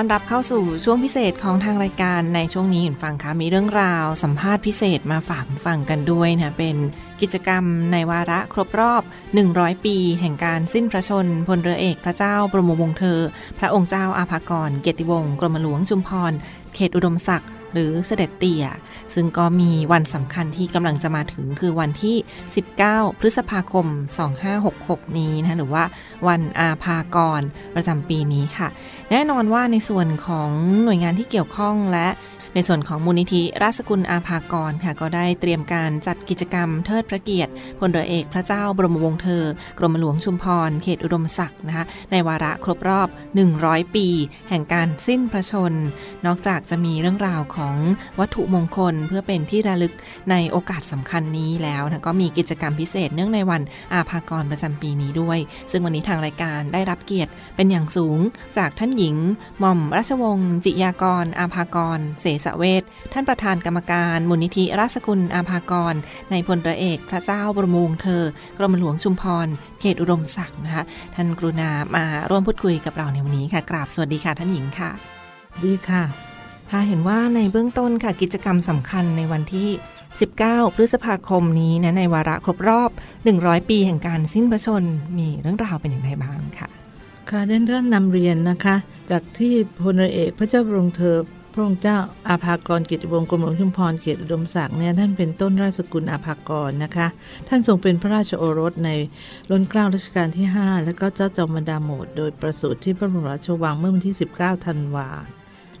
ต้อนรับเข้าสู่ช่วงพิเศษของทางรายการในช่วงนี้คุณฟังคะมีเรื่องราวสัมภาษณ์พิเศษมาฝากคุณฟังกันด้วยนะเป็นกิจกรรมในวาระครบรอบ 100 ปี แห่งการสิ้นพระชนพลเรือเอกพระเจ้าบรมวงศ์เธอ พระองค์เจ้าอาภากร เกียรติวงศ์กรมหลวงชุมพรเขตอุดมศักดิ์หรือเสด็จเตี่ย ซึ่งก็มีวันสำคัญที่กำลังจะมาถึงคือวันที่ 19 พฤษภาคม 2566 นี้นะหรือว่าวันอาภากรประจำปีนี้ค่ะ แน่นอนว่าในส่วนของหน่วยงานที่เกี่ยวข้องและ ในส่วนของมูลนิธิราชกุลอาภากรค่ะก็ได้เตรียมการจัดกิจกรรมเทิดพระเกียรติพลเรือเอกพระเจ้าบรมวงศ์เธอ กรมหลวงชุมพร เขตอุดมศักดิ์นะคะในวาระครบรอบ 100 ปี แห่งการสิ้นพระชน นอกจากจะมีเรื่องราวของวัตถุมงคลเพื่อเป็นที่ระลึกในโอกาสสำคัญนี้แล้วนะก็มีกิจกรรมพิเศษเนื่องในวันอาภากรประจำปีนี้ด้วย ซึ่งวันนี้ทางรายการได้รับเกียรติเป็นอย่างสูง จากท่านหญิงหม่อมราชวงศ์จิยากรอาภากรเสสเวทท่านประธานกรรมการมูลนิธิราชกุลอาภากร ในพลเรือเอกพระเจ้าบรมวงศ์เธอ กรมหลวงชุมพร เขตอุดมศักดิ์นะคะท่านกรุณามาร่วมพูดคุยกับเราในวันนี้ค่ะ กราบสวัสดีค่ะท่านหญิงค่ะ ดีค่ะค่ะเห็นว่าในเบื้องต้นค่ะกิจกรรมสำคัญในวันที่ 19 พฤษภาคมนี้นะในวาระครบรอบ 100 ปีแห่งการสิ้นพระชนมีเรื่องราวเป็นอย่างไรบ้างค่ะ ค่ะเด่นท่านนำเรียนนะคะ จากที่พลเรือเอกพระเจ้าบรมเธอพ ระองค์เจ้าอาภากรกิติวงศ์กรมหลวงชุมพรเขตอุดมศักดิ์เนี่ยท่านเป็นต้นราชสกุลอาภากรนะคะ ท่านทรงเป็นพระราชโอรสในรัชการัชกาลที่ 5 และก็เจ้าจอมบรรดาโหมด โดยประสูติที่พระบรมราชวังเมื่อวันที่ 19 ธันวา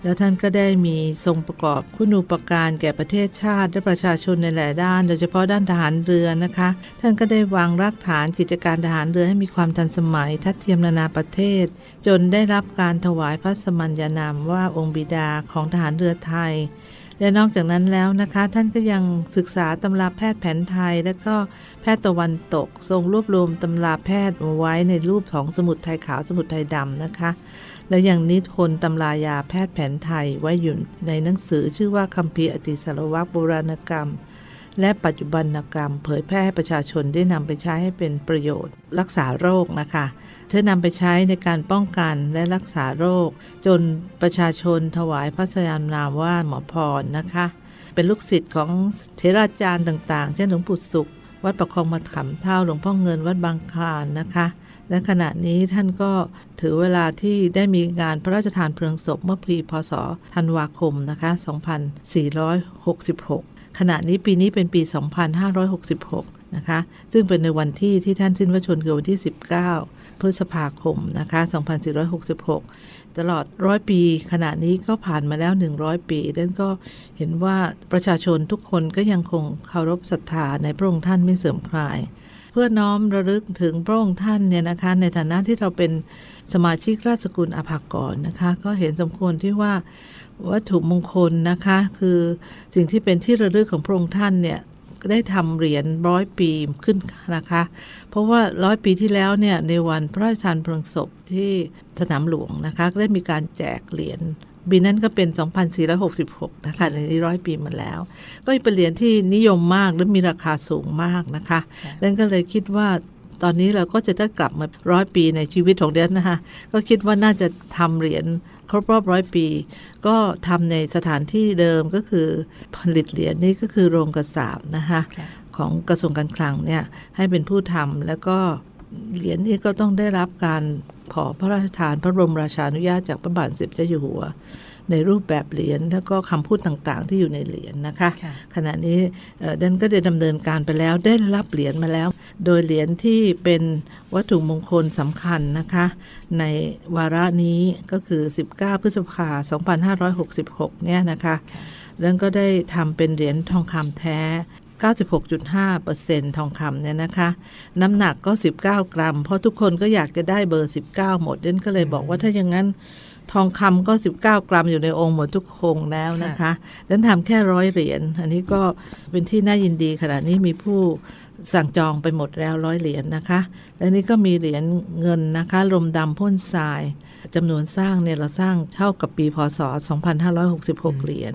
แล้วท่านก็ได้มีทรงประกอบคุณูปการแก่ประเทศชาติและประชาชนในหลายด้าน โดยเฉพาะด้านทหารเรือนะคะ ท่านก็ได้วางรากฐานกิจการทหารเรือให้มีความทันสมัย ทัดเทียมนานาประเทศ จนได้รับการถวายพระสมัญญานามว่าองค์บิดาของทหารเรือไทย และนอกจากนั้นแล้วนะคะ ท่านก็ยังศึกษาตำราแพทย์แผนไทย และก็แพทย์ตะวันตก ทรงรวบรวมตำราแพทย์ไว้ในรูปของสมุดไทยขาวสมุดไทยดำนะคะ และยังนิทนตำรายาแพทย์แผนไทยไว้อยู่ในหนังสือชื่อว่าคัมภีร์อติสารวัตรโบราณกรรม และปัจจุบันกรรม เผยแพร่ให้ประชาชนได้นำไปใช้ให้เป็นประโยชน์ รักษาโรคนะคะเพื่อนำไปใช้ในการป้องกันและรักษาโรค จนประชาชนถวายพระสยามนามว่าหมอพรนะคะ เป็นลูกศิษย์ของเทราจารย์ต่าง ๆ เช่นหลวงปู่สุข วัดประคองมาขำเท่าหลวงพ่อเงินวัดบางคลานนะคะ และขณะนี้ท่านก็ถือเวลาที่ได้มีงานพระราชทานเพลิงศพเมื่อปีพศธันวาคมนะคะ 2466 ขณะนี้ปีนี้เป็นปี 2566 นะคะ ซึ่งเป็นในวันที่ที่ท่านสิ้นพระชนม์คือวันที่ 19 พฤษภาคมนะคะ 2466 ตลอดร้อยปี ขณะนี้ก็ผ่านมาแล้ว 100 ปีดังก็เห็นว่าประชาชนทุกคนก็ยังคงเคารพศรัทธาในพระองค์ท่านไม่เสื่อมคลาย เพื่อน้อมระลึกถึงพระองค์ท่านเนี่ยนะคะ ในฐานะที่เราเป็นสมาชิกราชสกุลอภากรนะคะ ก็เห็นสมควรที่ว่าวัตถุมงคลนะคะ คือสิ่งที่เป็นที่ระลึกของพระองค์ท่านเนี่ย ได้ทำเหรียญร้อยปีขึ้นนะคะ เพราะว่าร้อยปีที่แล้วเนี่ยในวันพระราชทานเพลิงศพที่สนามหลวงนะคะก็ได้มีการแจกเหรียญปีนั้นก็เป็น 2466 นะคะ ในนี้ร้อยปีมาแล้ว ก็เป็นเหรียญที่นิยมมากและมีราคาสูงมากนะคะดังนั้นก็เลยคิดว่า ตอนนี้เราก็จะได้กลับมาร้อยปีในชีวิตของเดนนะคะก็คิดว่าน่าจะทำเหรียญครบรอบร้อยปี ก็ทำในสถานที่เดิมก็คือผลิตเหรียญนี่ก็คือโรงกระสาบนะคะของกระทรวงการคลังเนี่ยให้เป็นผู้ทำแล้วก็ เหรียญนี้ก็ต้องได้รับการขอพระราชทานพระบรมราชานุญาตจากพระบาทสมเด็จเจ้าอยู่หัว ในรูปแบบเหรียญแล้วก็คำพูดต่างๆ ที่อยู่ในเหรียญนะคะค่ะขณะนี้เอ่อดันก็ได้ดำเนินการไปแล้วได้รับเหรียญมาแล้ว โดยเหรียญที่เป็นวัตถุมงคลสำคัญนะคะ ในวาระนี้ก็คือ 19 พฤษภา2566 เนี่ยนะคะแล้วก็ได้ทำเป็นเหรียญทองคำแท้ 96.5%ทองคำเนี่ยนะคะ น้ำหนักก็ 19 กรัม เพราะทุกคนก็อยากจะได้เบอร์ 19 หมดเดนก็เลยบอกว่าถ้าอย่างนั้นทองคำก็ 19 กรัมอยู่ในองค์หมดทุกองแล้วนะคะดันทำแค่ร้อยเหรียญ อันนี้ก็เป็นที่น่ายินดีขณะนี้มีผู้สั่งจองไปหมดแล้วร้อยเหรียญนะคะ และนี่ก็มีเหรียญเงินนะคะลมดำพ่นทรายจำนวนสร้างเนี่ยเราสร้างเท่ากับปีพศ 2566 เหรียญ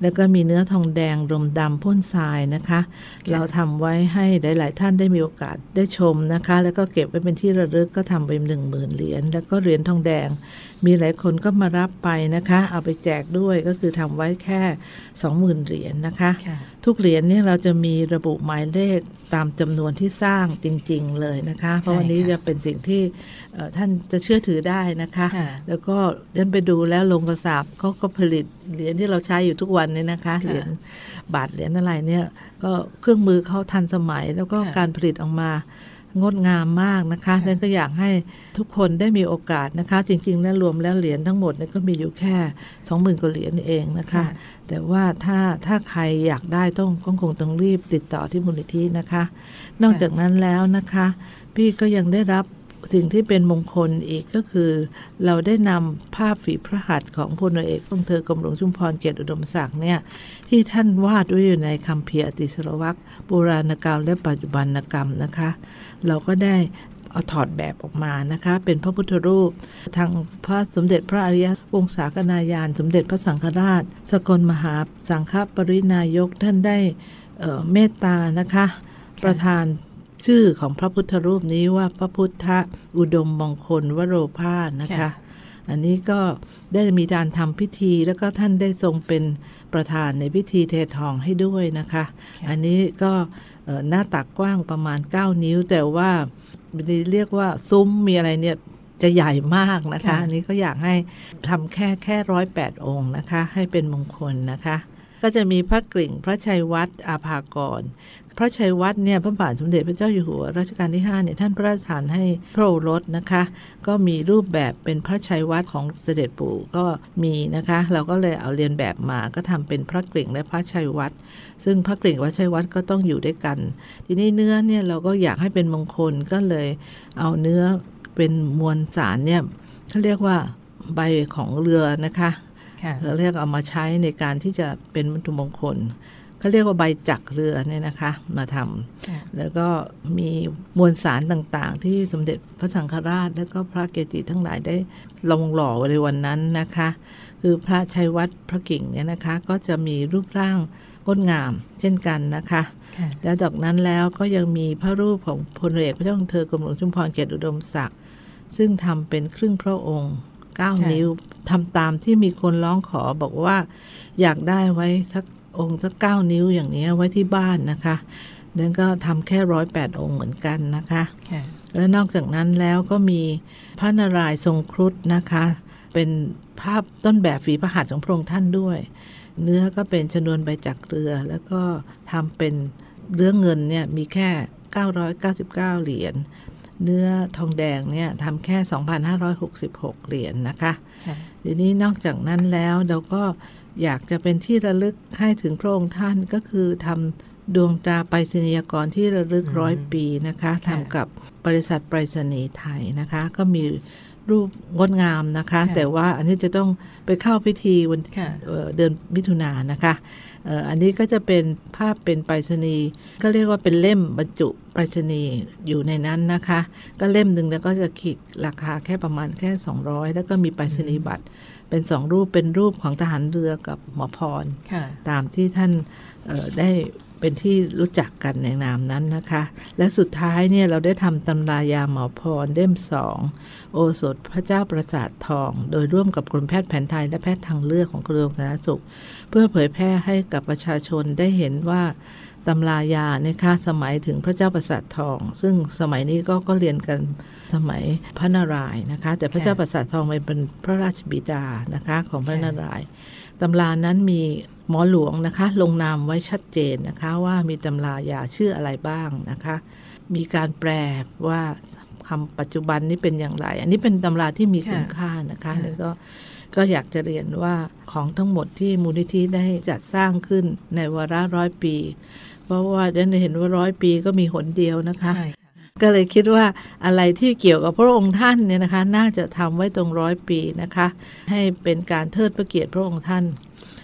แล้วก็มีเนื้อทองแดงรมดำพ่นทรายนะคะ เราทำไว้ให้หลาย ๆ ท่านได้มีโอกาสได้ชมนะคะ แล้วก็เก็บไว้เป็นที่ระลึกก็ทำไปหนึ่งหมื่นเหรียญแล้วก็เหรียญทองแดง มีหลายคนก็มารับไปนะคะ เอาไปแจกด้วยก็คือทำไว้แค่ 20,000 เหรียญนะคะค่ะทุกเหรียญเนี่ยเราจะมีระบุหมายเลขตามจำนวนที่สร้างจริง ๆ เลยนะคะเพราะวันนี้ค่ะจะเป็นสิ่งที่เอ่อท่านจะเชื่อถือได้นะคะค่ะแล้วก็เดินไปดูแล้วโรงกระสาบเขาก็ผลิตเหรียญที่เราใช้อยู่ทุกวันเนี่ยนะคะค่ะเหรียญบาทเหรียญอะไรเนี่ยก็เครื่องมือเขาทันสมัย แล้วก็ค่ะการผลิตออกมางดงามมากนะคะค่ะดังก็อยากให้ทุกคนได้มีโอกาสนะคะ จริงๆแล้วรวมแล้วเหรียญทั้งหมดเนี่ยก็มีอยู่แค่ 20,000กว่าเหรียญเองนะคะ แต่ว่าถ้าถ้าใครอยากได้ต้องก็คงต้องรีบติดต่อที่มูลนิธินะคะ นอกจากนั้นแล้วนะคะ พี่ก็ยังได้รับสิ่งที่เป็นมงคลอีกก็คือ เราได้นำภาพฝีพระหัตถ์ของพลเอกพงเธอกรมหลวงชุมพรเกียรติอุดมศักดิ์เนี่ยที่ท่านวาดไว้อยู่ในคำเพียอติสรวักโบราณกรรมและปัจจุบันกรรมนะคะ เราก็ได้เอาถอดแบบออกมานะคะ เป็นพระพุทธรูป ทางพระสมเด็จพระอริยวงศากนายานสมเด็จพระสังฆราช สกลมหาสังฆปรินายกท่านได้เเมตตานะคะ ประธาน ชื่อของพระพุทธรูปนี้ว่าพระพุทธอุดมมงคลวโรภาสนะคะค่ะอันนี้ก็ได้มีการทำพิธีแล้วก็ท่านได้ทรงเป็นประธานในพิธีเททองให้ด้วยนะคะค่ะอันนี้ก็เอ่อหน้าตักกว้างประมาณ 9 นิ้ว แต่ว่าเรียกว่าซุ้มมีอะไรเนี่ยจะใหญ่มากนะคะค่ะอันนี้ก็อยากให้ทำแค่แค่ร้อยแปดองค์นะคะ ให้เป็นมงคลนะคะ ก็จะมีพระกริ่งพระชัยวัดอาภากร พระชัยวัดเนี่ยพระบาทสมเด็จพระเจ้าอยู่หัวรัชกาลที่5เนี่ยท่านพระราชทานให้พระโอรสนะคะ ก็มีรูปแบบเป็นพระชัยวัดของเสด็จปู่ก็มีนะคะ เราก็เลยเอาเรียนแบบมาก็ทำเป็นพระกริ่งและพระชัยวัดซึ่งพระกริ่งวัดชัยวัดก็ต้องอยู่ด้วยกัน ทีนี้เนื้อเนี่ยเราก็อยากให้เป็นมงคลก็เลยเอาเนื้อเป็นมวลสารเนี่ยเขาเรียกว่าใบของเรือนะคะ เราเรียกเอามาใช้ในการที่จะเป็นวัตถุมงคลเขาเรียกว่าใบจักรเรือเนี่ยนะคะ มาทำค่ะแล้วก็มีมวลสารต่างๆ ที่สมเด็จพระสังฆราช และก็พระเกจิทั้งหลายได้ลงหล่อไว้ในวันนั้นนะคะ คือพระชัยวัดพระกิ่งเนี่ยนะคะ ก็จะมีรูปร่างงดงามเช่นกันนะคะค่ะแล้วจากนั้นแล้วก็ยังมีพระรูปของพลเอกพระเจ้าของเธอกรมหลวงชุมพรเกียรติอุดมศักดิ์ซึ่งทำเป็นครึ่งพระองค์ค่ะ 9 นิ้วทำตามที่มีคนร้องขอบอกว่า อยากได้ไว้สักองค์สัก 9 นิ้วอย่างนี้ไว้ที่บ้านนะคะนั่นก็ทำแค่ร้อยแปดองค์เหมือนกันนะคะค่ะและนอกจากนั้นแล้วก็มีพระนารายณ์ทรงครุฑนะคะ เป็นภาพต้นแบบฝีพระหัตถ์ของพระองค์ท่านด้วย เนื้อก็เป็นชนวนใบจักรเรือ แล้วก็ทำเป็นเนื้อเงินเนี่ยมีแค่ 999 เหรียญ เนื้อทองแดงเนี่ยทำแค่ 2,566 เหรียญนะคะค่ะทีนี้นอกจากนั้นแล้วเราก็อยากจะเป็นที่ระลึกให้ถึงพระองค์ท่านก็คือทำดวงตราไปรษณียกรที่ระลึกอืมร้อยปีนะคะค่ะทำกับบริษัทไปรษณีย์ไทยนะคะ ก็มี รูปงดงามนะคะค่ะแต่ว่าอันนี้จะต้องไปเข้าพิธีวันค่ะเอ่อเดือนมิถุนายนนะคะเอ่ออันนี้ก็จะเป็นภาพเป็นไปรษณีย์ก็เรียกว่าเป็นเล่มบรรจุไปรษณีย์อยู่ในนั้นนะคะ ก็เล่มหนึ่งแล้วก็จะขีดราคาแค่ประมาณแค่ 200 แล้วก็มีไปรษณียบัตร เป็นสองรูปเป็นรูปของทหารเรือกับหมอพรค่ะตามที่ท่านเอ่อได้ เป็นที่รู้จักกันในนามนั้นนะคะ และสุดท้ายเนี่ยเราได้ทำตำรายาหมอพรเล่มสองโอสถพระเจ้าประสาททอง โดยร่วมกับกรมแพทย์แผนไทยและแพทย์ทางเลือกของกระทรวงสาธารณสุข เพื่อเผยแพร่ให้กับประชาชนได้เห็นว่าตำรายาในะคะสมัยถึงพระเจ้าประสาททอง ซึ่งสมัยนี้ก็ก็เรียนกันสมัยพระนารายณ์นะคะ แต่พระเจ้าประสาททองเป็นพระราชบิดานะคะของพระนารายณ์ ตำรานั้นมีหมอหลวงนะคะ ลงนามไว้ชัดเจนนะคะ ว่ามีตำรายาชื่ออะไรบ้างนะคะ มีการแปลว่าคำปัจจุบันนี้เป็นอย่างไร อันนี้เป็นตำราที่มีคุณค่านะคะค่ะแล้วก็ก็อยากจะเรียนว่าของทั้งหมดที่มูลนิธิได้จัดสร้างขึ้นในวาระร้อยปี เพราะว่าได้เห็นว่าร้อยปีก็มีหนเดียวนะคะใช่ค่ะ ก็เลยคิดว่าอะไรที่เกี่ยวกับพระองค์ท่านเนี่ยนะคะ น่าจะทำไว้ตรงร้อยปีนะคะ ให้เป็นการเทิดพระเกียรติพระองค์ท่าน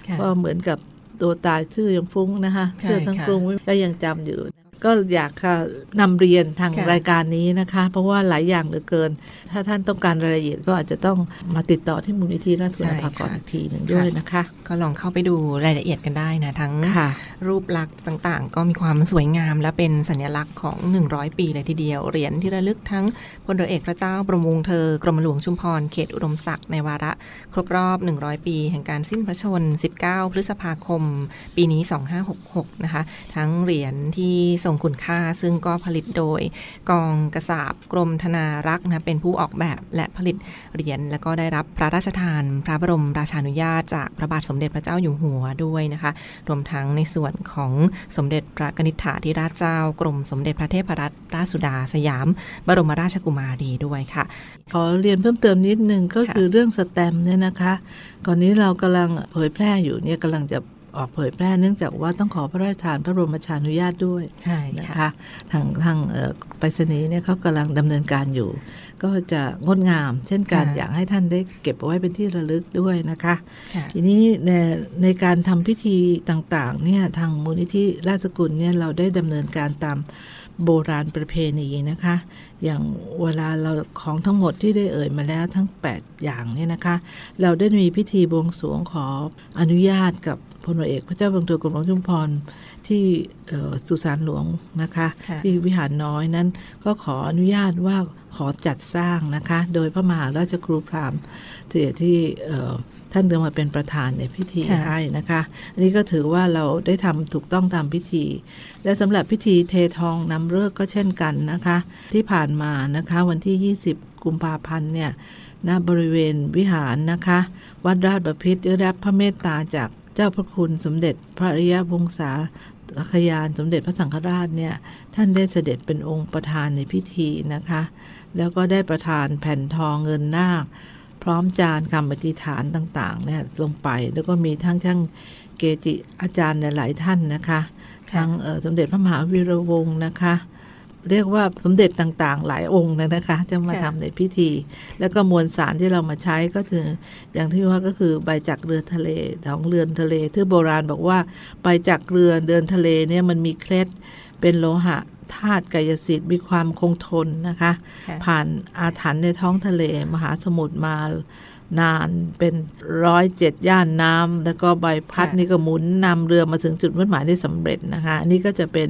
ค่ะก็เหมือนกับตัวตายชื่อยังฟุ้งนะคะใช่ชื่อทั้งค่ะกรุงก็ยังจำอยู่ ก็อยากค่ะนำเรียนทางค่ะรายการนี้นะคะ เพราะว่าหลายอย่างเหลือเกิน ถ้าท่านต้องการรายละเอียดก็อาจจะต้องมาติดต่อที่มูลนิธิราชสุนทรภากรอีกทีหนึ่งด้วยนะคะ ก็ลองเข้าไปดูรายละเอียดกันได้นะทั้งค่ะรูปลักษณ์ต่างๆ ก็มีความสวยงามและเป็นสัญลักษณ์ของ 100 ปีเลยทีเดียวเหรียญที่ระลึกทั้งพลเรือเอกพระเจ้าบรมวงศ์เธอกรมหลวงชุมพรเขตอุดมศักดิ์ในวาระ ครบรอบ 100 ปี แห่งการสิ้นพระชน 19 พฤษภาคม ปีนี้ 2566 นะคะ ทั้งเหรียญที่ทรงคุณค่า ซึ่งก็ผลิตโดยกองกระสาบกรมธนารักษ์นะเป็นผู้ออกแบบและผลิตเหรียญแล้วก็ได้รับพระราชทาน พระบรมราชานุญาตจากพระบาทสมเด็จพระเจ้าอยู่หัวด้วยนะคะ รวมทั้งในส่วนของสมเด็จพระกนิษฐาธิราชเจ้ากรมสมเด็จพระเทพรัตนราชสุดาสยาม บรมราชกุมารีด้วยค่ะขอเรียนเพิ่มเติมนิดนึงก็คือเรื่องสแตมเนี่ยนะคะก่อนนี้เรากำลังเผยแพร่อยู่เนี่ยกำลังจะ ออกเผยแพร่เนื่องจากว่าต้องขอพระราชทานพระบรมราชานุญาตด้วยใช่นะค่ะคะทางทางเอ่อไปรษณีย์เนี่ยเขากำลังดำเนินการอยู่ ก็จะงดงาม เช่นกันค่ะอยากให้ท่านได้เก็บเอาไว้เป็นที่ระลึกด้วยนะคะค่ะทีนี้ในในการทำพิธีต่างๆเนี่ยทางมูลนิธิราชสกุลเนี่ยเราได้ดำเนินการตามโบราณประเพณีนะคะ อย่างเวลาเราของทั้งหมดที่ได้เอ่ยมาแล้วทั้ง 8 อย่างเนี่ยนะคะ เราได้มีพิธีบวงสรวงขออนุญาตกับ พลเอกพระเจ้าบางตัวกรมหลวงชุมพรที่เอ่อสุสานหลวงนะคะค่ะที่วิหารน้อยนั้นก็ขออนุญาตว่าขอจัดสร้างนะคะ โดยพระมหาราชครูพราหมณ์ที่ที่เอ่อท่านเดินมาเป็นประธานในพิธีค่ะให้นะคะ อันนี้ก็ถือว่าเราได้ทำถูกต้องตามพิธี และสำหรับพิธีเททองนำเลิกษ์ก็เช่นกันนะคะ ที่ผ่านมานะคะวันที่ 20 กุมภาพันธ์เนี่ยณบริเวณวิหารนะคะ วัดราชบพิตรได้รับพระเมตตาจาก เจ้าพระคุณสมเด็จพระอริยวงศาคยานสมเด็จพระสังฆราชเนี่ยท่านได้เสด็จเป็นองค์ประธานในพิธีนะคะ แล้วก็ได้ประทานแผ่นทองเงินนาค พร้อมจานคำปฏิษฐานต่างๆเนี่ยลงไปแล้วก็มีทั้งทั้งเกจิอาจารย์หลายท่านนะคะ ทั้งสมเด็จพระมหาวีระวงศ์นะคะ เรียกว่าสมเด็จต่างๆ หลายองค์เลยนะคะ จะมาค่ะทำในพิธี แล้วก็มวลสารที่เรามาใช้ก็คืออย่างที่ว่าก็คือใบจากเรือทะเลของเรือนทะเลที่โบราณบอกว่าใบจากเรือเดินทะเลเนี่ยมันมีเคล็ดเป็นโลหะธาตุกายสิทธิ์มีความคงทนนะคะค่ะผ่านอาถรรพ์ในท้องทะเล มหาสมุทรมา นานเป็นร้อยเจ็ดย่านน้ำแล้วก็ใบพัดค่ะนี่ก็หมุนนำเรือมาถึงจุดมุ่งหมายได้สำเร็จนะคะ อันนี้ก็จะเป็น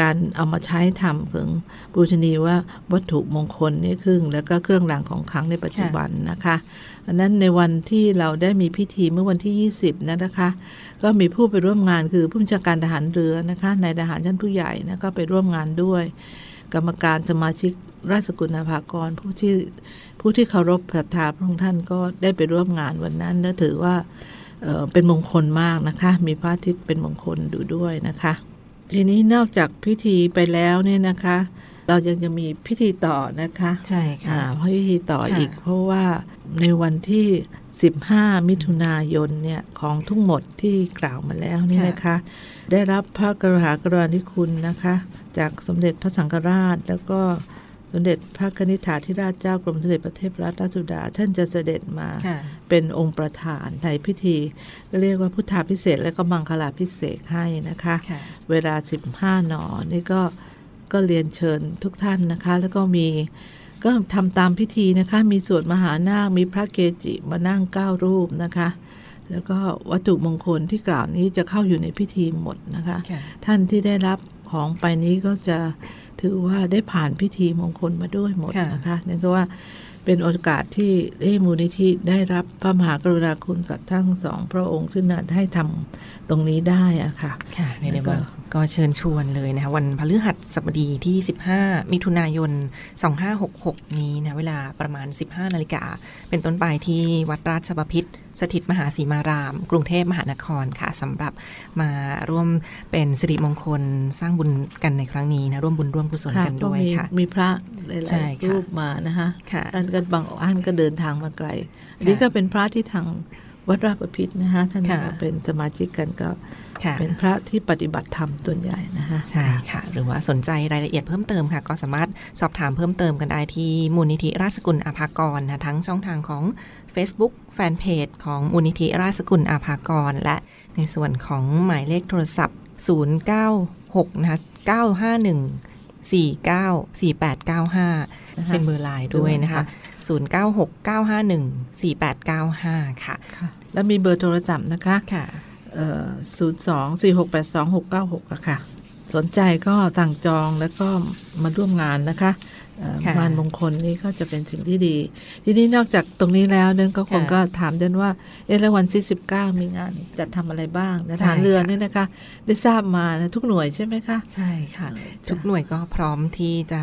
การเอามาใช้ทำถึงบูชนีว่าวัตถุมงคลนี่ครึ่ง แล้วก็เครื่องรางของขลังในปัจจุบันนะคะอันนั้นในวันที่เราได้มีพิธีเมื่อวันที่ 20นะนะคะ ก็มีผู้ไปร่วมงานคือผู้บัญชาการทหารเรือนะคะนายทหารชั้นผู้ใหญ่นะก็ไปร่วมงานด้วย กรรมการสมาชิกราชกุลนาภากรผู้ที่ ผู้ที่เคารพศรัทธาพระองค์ท่านก็ได้ไปร่วมงานวันนั้นและถือว่าเอ่อเป็นมงคลมากนะคะ มีพระอาทิตย์เป็นมงคลดูด้วยนะคะ ทีนี้นอกจากพิธีไปแล้วเนี่ยนะคะ เรายังจะมีพิธีต่อนะคะ ใช่ค่ะอ่าพิธีต่อค่ะอีก เพราะว่าในวันที่ 15 มิถุนายนเนี่ยของทั้งหมดที่กล่าวมาแล้วนี่นะคะ ได้รับพระกรุณากรุณาธิคุณนะคะ จากสมเด็จพระสังฆราชแล้วก็ สมเด็จพระกนิษฐาธิราชเจ้ากรมสมเด็จพระเทพรัตนราชสุดา ท่านจะเสด็จมาค่ะเป็นองค์ประธานในพิธีก็เรียกว่าพุทธาพิเศษกและก็มังคลาพิเศษกให้นะคะค่ะเวลา 15 หนอนี่ก็ก็เรียนเชิญทุกท่านนะคะ แล้วก็มีก็ทำตามพิธีนะคะ มีสวดมหานาค มีพระเกจิมานั่งเก้ารูปนะคะแล้วก็วัตถุมงคลที่กล่าวนี้จะเข้าอยู่ในพิธีหมดนะคะค่ะท่านที่ได้รับ ของไปนี้ก็จะถือว่าได้ผ่านพิธีมงคลมาด้วยหมดค่ะนะคะนั่นก็ว่าเป็นโอกาสที่ให้มูลนิธิได้รับพระมหากรุณาคุณกับทั้งสองพระองค์ขึ้นมาให้ทำ ตรงนี้ได้อะค่ะ ค่ะในแล้เดี๋ยววก็ก็เชิญชวนเลยนะคะวันพฤหัสบดีที่ 15 มิถุนายน 2566 นี้นะเวลาประมาณ 15 นาฬิกา เป็นต้นไปที่วัดราชบพิษสถิตมหาสีมาราม กรุงเทพมหานครค่ะสำหรับมาร่วมเป็นสิริมงคลสร้างบุญกันในครั้งนี้นะร่วมบุญร่วมกุศลค่ะกันเพราะด้วยมีค่ะ มีพระหใช่ลายๆค่ะรูปมานะคะค่ะท่านก็บางท่านก็เดินทางมาไกลอันนี้ค่ะก็เป็นพระที่ทาง วัดราชบพิษนะคะท่านค่ะก็เป็นสมาชิกกันก็ค่ะเป็นพระที่ปฏิบัติธรรมส่วนใหญ่นะคะใช่ค่ะ หรือว่าสนใจรายละเอียดเพิ่มเติมค่ะ ก็สามารถสอบถามเพิ่มเติมกันได้ที่มูลนิธิราชสกุลอาภากรนะทั้งช่องทางของ Facebook แฟนเพจของมูลนิธิราชสกุลอาภากร และในส่วนของหมายเลขโทรศัพท์ 096นะคะ951 494895นะคะเป็นเบอร์ไลน์ด้วยนะคะ 096 951 4895ค่ะค่ะ แล้วมีเบอร์โทรศัพท์นะคะค่ะศูนย์สองสี่หกแปดสองหกเก้าหกอะค่ะ สนใจก็สั่งจองแล้วก็มาร่วมงานนะคะ เอ่อค่ะงานมงคลนี้ก็จะเป็นสิ่งที่ดี ทีนี้นอกจากตรงนี้แล้วเดินก็คงค่ะก็ถามเดินว่าเอะแล้ววันที่สิบเก้ามีงานจัดทำอะไรบ้างนะใช่ฐานเรือค่ะเนี่ยนะคะ ได้ทราบมานะทุกหน่วยใช่ไหมคะใช่ค่ะจ้ะทุกหน่วยก็พร้อมที่จะ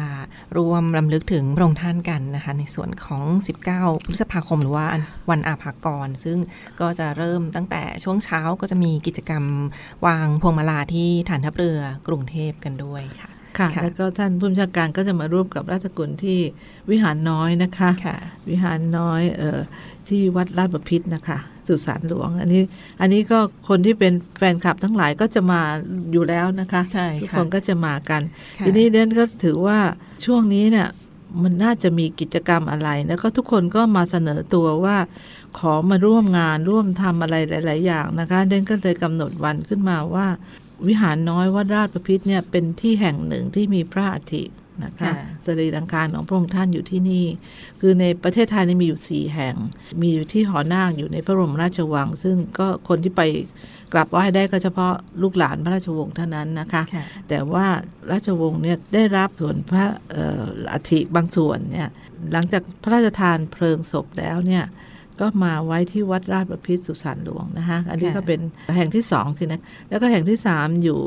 รวมรำลึกถึงพระองค์ท่านกันนะคะ ในส่วนของ 19 พฤษภาคมหรือว่าวันอาภากร ซึ่งก็จะเริ่มตั้งแต่ช่วงเช้าก็จะมีกิจกรรมวางพวงมาลาที่ฐานทัพเรือกรุงเทพกันด้วยค่ะ ค่ะค่ะ แล้วก็ท่านผู้บัญชาการก็จะมาร่วมกับราชกุลที่วิหารน้อยนะคะค่ะวิหารน้อยเอ่อที่วัดราชบพิตรนะคะสุสานหลวง อันนี้อันนี้ก็คนที่เป็นแฟนคลับทั้งหลายก็จะมาอยู่แล้วนะคะใช่ทุกค่ะคนก็จะมากันค่ะทีนี้เดนก็ถือว่าช่วงนี้เนี่ยมันน่าจะมีกิจกรรมอะไร แล้วก็ทุกคนก็มาเสนอตัวว่า ขอมาร่วมงานร่วมทำอะไรหลาย ๆ อย่างนะคะ เดนก็เลยกำหนดวันขึ้นมาว่า วิหารน้อยวัดราชประพิษเนี่ยเป็นที่แห่งหนึ่งที่มีพระอาทินะคะค่ะสรีรังคารของพระองค์ท่านอยู่ที่นี่ คือในประเทศไทยนี่มีอยู่สี่แห่ง มีอยู่ที่หอนาคอยู่ในพระบรมราชวัง ซึ่งก็คนที่ไปกราบไหว้ได้ก็เฉพาะลูกหลานพระราชวงศ์เท่านั้นนะคะค่ะแต่ว่าราชวงศ์เนี่ยได้รับส่วนพระเอ่ออัฐิบางส่วนเนี่ยหลังจากพระราชทานเพลิงศพแล้วเนี่ย ก็มาไว้ที่วัดราชประพิษสุสานหลวงนะคะ อันนี้ค่ะก็เป็นแห่งที่สองสินะ แล้วก็แห่งที่สามอยู่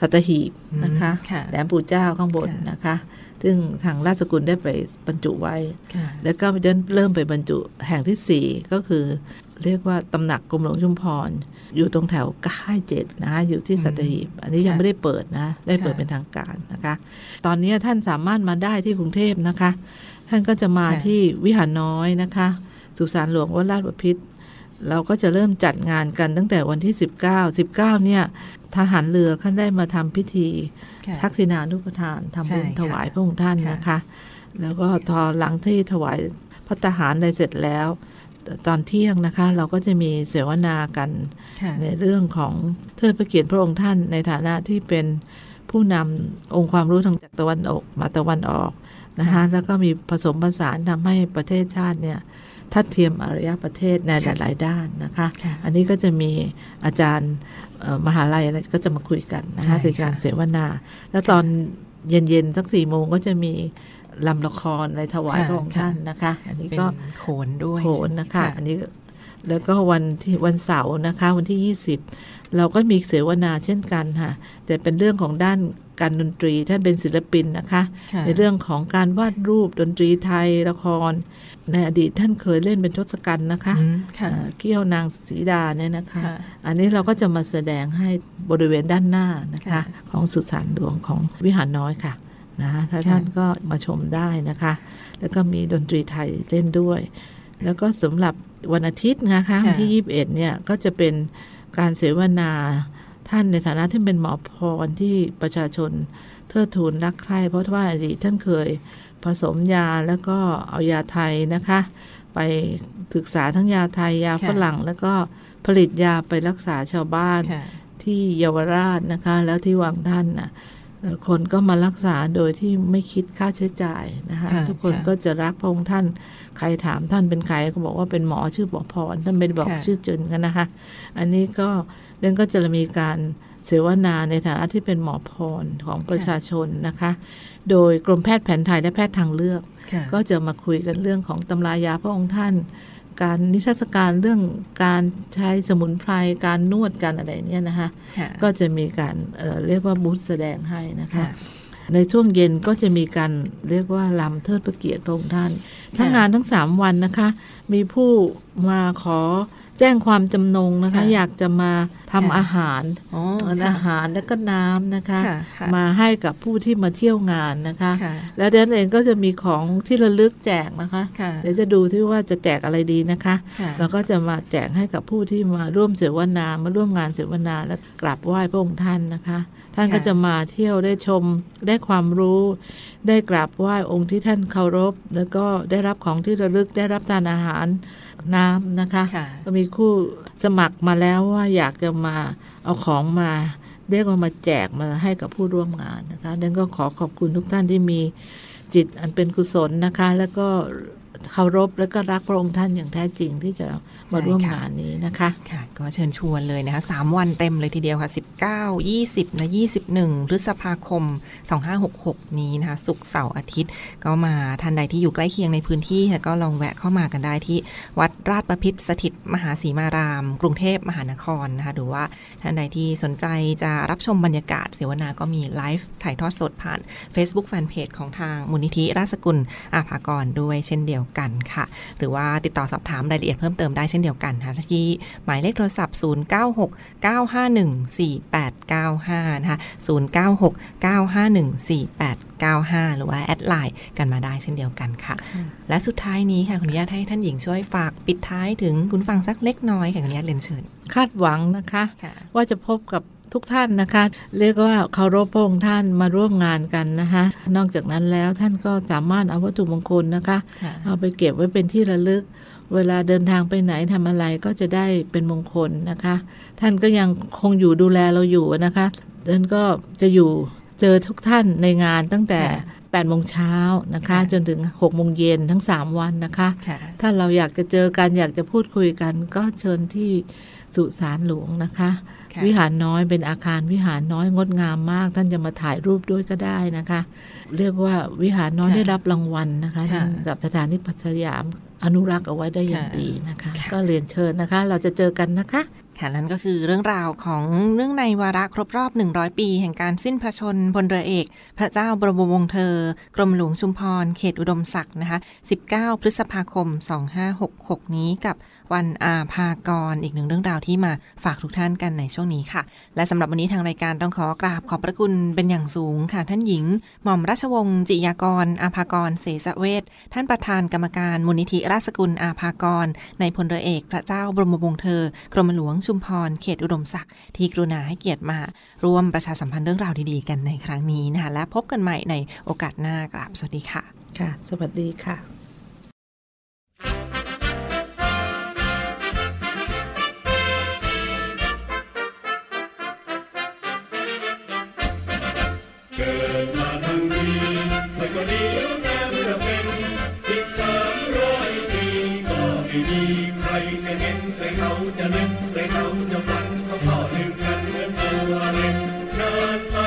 สัตหีบนะคะอืมค่ะแหลมปู่เจ้าข้างบนค่ะนะคะ ซึ่งทางราชสกุลได้ไปบรรจุไว้ค่ะแล้วก็เริ่มไปบรรจุแห่งที่สี่ก็คือ เรียกว่าตำหนักกรมหลวงชุมพร อยู่ตรงแถวค่ายเจ็ดนะคะอยู่ที่สัตหีบ อันนี้ยังค่ะไม่ได้เปิดนะ ได้เปิดค่ะเป็นทางการนะคะ ตอนนี้ท่านสามารถมาได้ที่กรุงเทพนะคะ ท่านก็จะมาค่ะที่วิหารน้อยนะคะ สุสานหลวงวัดราชบพิตรเราก็จะเริ่มจัดงานกันตั้งแต่วันที่ 19 19 เนี่ยทหารเรือท่านได้มาทำพิธีค่ะทักษิณานุปทานทำบุญใช่ค่ะถวายพระองค์ท่านค่ะนะคะ แล้วก็ทอหลังที่ถวายพระทหารได้เสร็จแล้ว ตอนเที่ยงนะคะ เราก็จะมีเสวนากันค่ะในเรื่องของเทิดพระเกียรติพระองค์ท่านในฐานะที่เป็นผู้นำองค์ความรู้ทางจากตะวันออกมาตะวันออกนะคะค่ะแล้วก็มีผสมผสานทำให้ประเทศชาติเนี่ย ทัดเทียมอารยประเทศในหค่ะลาย ๆ ด้านนะคะค่ะอันนี้ก็จะมีอาจารย์เอ่อมหาลัยอะไรก็จะมาคุยกันนะใช่คะค่ะในการเสวนา แล้วตอนเย็น ๆ สักสี่โมงก็จะมีลำละครในถวายค่ะพระองค์ค่ะท่านนะคะ อันนี้เป็นก็โขนด้วยโขนนะคะ อันนี้ก็แล้วก็วันที่วันเสาร์นะคะ วันที่20 เราก็มีเสวนาเช่นกันค่ะ แต่เป็นเรื่องของด้านการดนตรีท่านเป็นศิลปินนะคะค่ะในเรื่องของการวาดรูปดนตรีไทยละคร ในอดีตท่านเคยเล่นเป็นทศกัณฐ์นะคะอืมค่ะเอ่อเกี้ยวนางสีดาเนี่ยนะคะค่ะอันนี้เราก็จะมาแสดงให้บริเวณด้านหน้านะคะค่ะของสุสานหลวงของวิหารน้อยค่ะนะคะถ้าค่ะท่านก็มาชมได้นะคะ แล้วก็มีดนตรีไทยเล่นด้วย แล้วก็สำหรับวันอาทิตย์นะคะวันที่ 21เนี่ยก็จะเป็น การเสวนาท่านในฐานะที่เป็นหมอพรที่ประชาชนเทิดทูนรักใคร่เพราะว่าอดีตท่านเคยผสมยาแล้วก็เอายาไทยนะคะ ไปศึกษาทั้งยาไทยยาค่ะฝรั่ง แล้วก็ผลิตยาไปรักษาชาวบ้านค่ะที่เยาวราชนะคะ แล้วที่วังท่านน่ะเอ่อ คนก็มารักษาโดยที่ไม่คิดค่าใช้จ่ายนะคะค่ะทุกคนค่ะก็จะรักพระองค์ท่านใครถามท่านเป็นใครก็บอกว่าเป็นหมอชื่อหมอพรท่านไม่ได้บอกค่ะชื่อจนกันนะคะ อันนี้ก็เรื่องก็จะมีการเสวนาในฐานะที่เป็นหมอพรของประชาชนนะคะ โดยกรมแพทย์แผนไทยและแพทย์ทางเลือกค่ะก็จะมาคุยกันเรื่องของตำรายาพระองค์ท่าน การนิทรรศการเรื่องการใช้สมุนไพรการนวดการอะไรเนี่ยนะคะค่ะก็จะมีการเอ่อเรียกว่าบูธแสดงให้นะคะค่ะในช่วงเย็นก็จะมีการเรียกว่าลำเทิดพระเกียรติพระองค์ท่านทั้งงานทั้งสามวันนะคะ มีผู้มาขอแจ้งความจำนงนะคะค่ะอยากจะมาทำค่ะอาหารอ๋ออาหารแล้วก็น้ำนะคะค่ะค่ะมาให้กับผู้ที่มาเที่ยวงานนะคะค่ะแล้วเดนเองก็จะมีของที่ระลึกแจกนะคะค่ะเดี๋ยวจะดูที่ว่าจะแจกอะไรดีนะคะค่ะแล้วก็จะมาแจกให้กับผู้ที่มาร่วมเสวนา มาร่วมงานเสวนาและกราบไหว้พระองค์ท่านนะคะ ท่านก็ค่ะจะมาเที่ยวได้ชมได้ความรู้ ได้กราบไหว้องค์ที่ท่านเคารพ แล้วก็ได้รับของที่ระลึกได้รับทานอาหารน้ำนะคะค่ะก็มีคู่สมัครมาแล้วว่าอยากจะมาเอาของมาเรียกว่ามาแจกมาให้กับผู้ร่วมงานนะคะดังก็ขอขอบคุณทุกท่านที่มีจิตอันเป็นกุศลนะคะ แล้วก็ เคารพและก็รักพระองค์ท่านอย่างแท้จริงที่จะมาร่วมงานนี้นะคะค่ะ ก็เชิญชวนเลยนะคะสามวันเต็มเลยทีเดียวค่ะ 19 20นะ21 พฤษภาคม 2566 นี้นะคะศุกร์เสาร์อาทิตย์ ก็มาท่านใดที่อยู่ใกล้เคียงในพื้นที่ค่ะก็ลองแวะเข้ามากันได้ที่วัดราชประพิษสถิตมหาศรีมาราม กรุงเทพมหานครนะคะหรือว่าท่านใดที่สนใจจะรับชมบรรยากาศเสวนาก็มีไลฟ์ถ่ายทอดสดผ่าน Facebook Fanpage ของทางมูลนิธิราชสกุลอาภากรด้วยเช่นเดียวกันค่ะ หรือว่าติดต่อสอบถามรายละเอียดเพิ่มเติมได้เช่นเดียวกันค่ะที่หมายเลขโทรศัพท์ 096 951 4895 นะคะ 096 951 4895 หรือว่าแอดไลน์กันมาได้เช่นเดียวกันค่ะ และสุดท้ายนี้ค่ะขออนุญาตให้ท่านหญิงช่วยฝากปิดท้ายถึงคุณฟังสักเล็กน้อยค่ะขออนุญาตเรียนเชิญ คาดหวังนะคะค่ะว่าจะพบกับ ทุกท่านนะคะ เรียกว่าเคารพพระองค์ท่านมาร่วมงานกันนะคะ นอกจากนั้นแล้วท่านก็สามารถเอาวัตถุมงคลนะคะค่ะเอาไปเก็บไว้เป็นที่ระลึก เวลาเดินทางไปไหนทำอะไรก็จะได้เป็นมงคลนะคะ ท่านก็ยังคงอยู่ดูแลเราอยู่นะคะท่านก็จะอยู่เจอทุกท่านในงานตั้งแต่ค่ะ8โมงเช้านะคะค่ะจนถึง6โมงเย็นทั้ง 3 วันนะคะค่ะถ้าเราอยากจะเจอกันอยากจะพูดคุยกัน ก็เชิญที่ สุสานหลวงนะคะค่ะวิหารน้อยเป็นอาคารวิหารน้อยงดงามมาก ท่านจะมาถ่ายรูปด้วยก็ได้นะคะ เรียกว่าวิหารน้อยค่ะได้รับรางวัลนะคะค่ะกับสถานีปัสยามอนุรักษ์เอาไว้ได้อย่างค่ะดีนะคะค่ะก็เรียนเชิญนะคะ เราจะเจอกันนะคะ ค่ะ นั่นก็คือเรื่องราวของเรื่องในวาระครบรอบ 100 ปี แห่งการสิ้นพระชนพลเรือเอก พระเจ้าบรมวงศ์เธอ กรมหลวงชุมพร เขตอุดมศักดิ์นะคะ 19 พฤษภาคม 2566 นี้กับวันอาภากรอีกหนึ่งเรื่องราวที่มาฝากทุกท่านกันในช่วงนี้ค่ะ และสำหรับวันนี้ทางรายการต้องขอกราบขอบพระคุณเป็นอย่างสูงค่ะท่านหญิง หม่อมราชวงศ์จิยากร อาภากรเสสเวทท่านประธานกรรมการมูลนิธิราชสกุลอาภากร ในพลเรือเอก พระเจ้าบรมวงศ์เธอ กรมหลวงชุมพรเขตอุดมศักดิ์ที่กรุณาให้เกียรติมาร่วมประชาสัมพันธ์เรื่องราวดีๆ กันในครั้งนี้นะคะและพบกันใหม่ในโอกาสหน้ากราบสวัสดีค่ะ ค่ะ สวัสดีค่ะ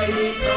า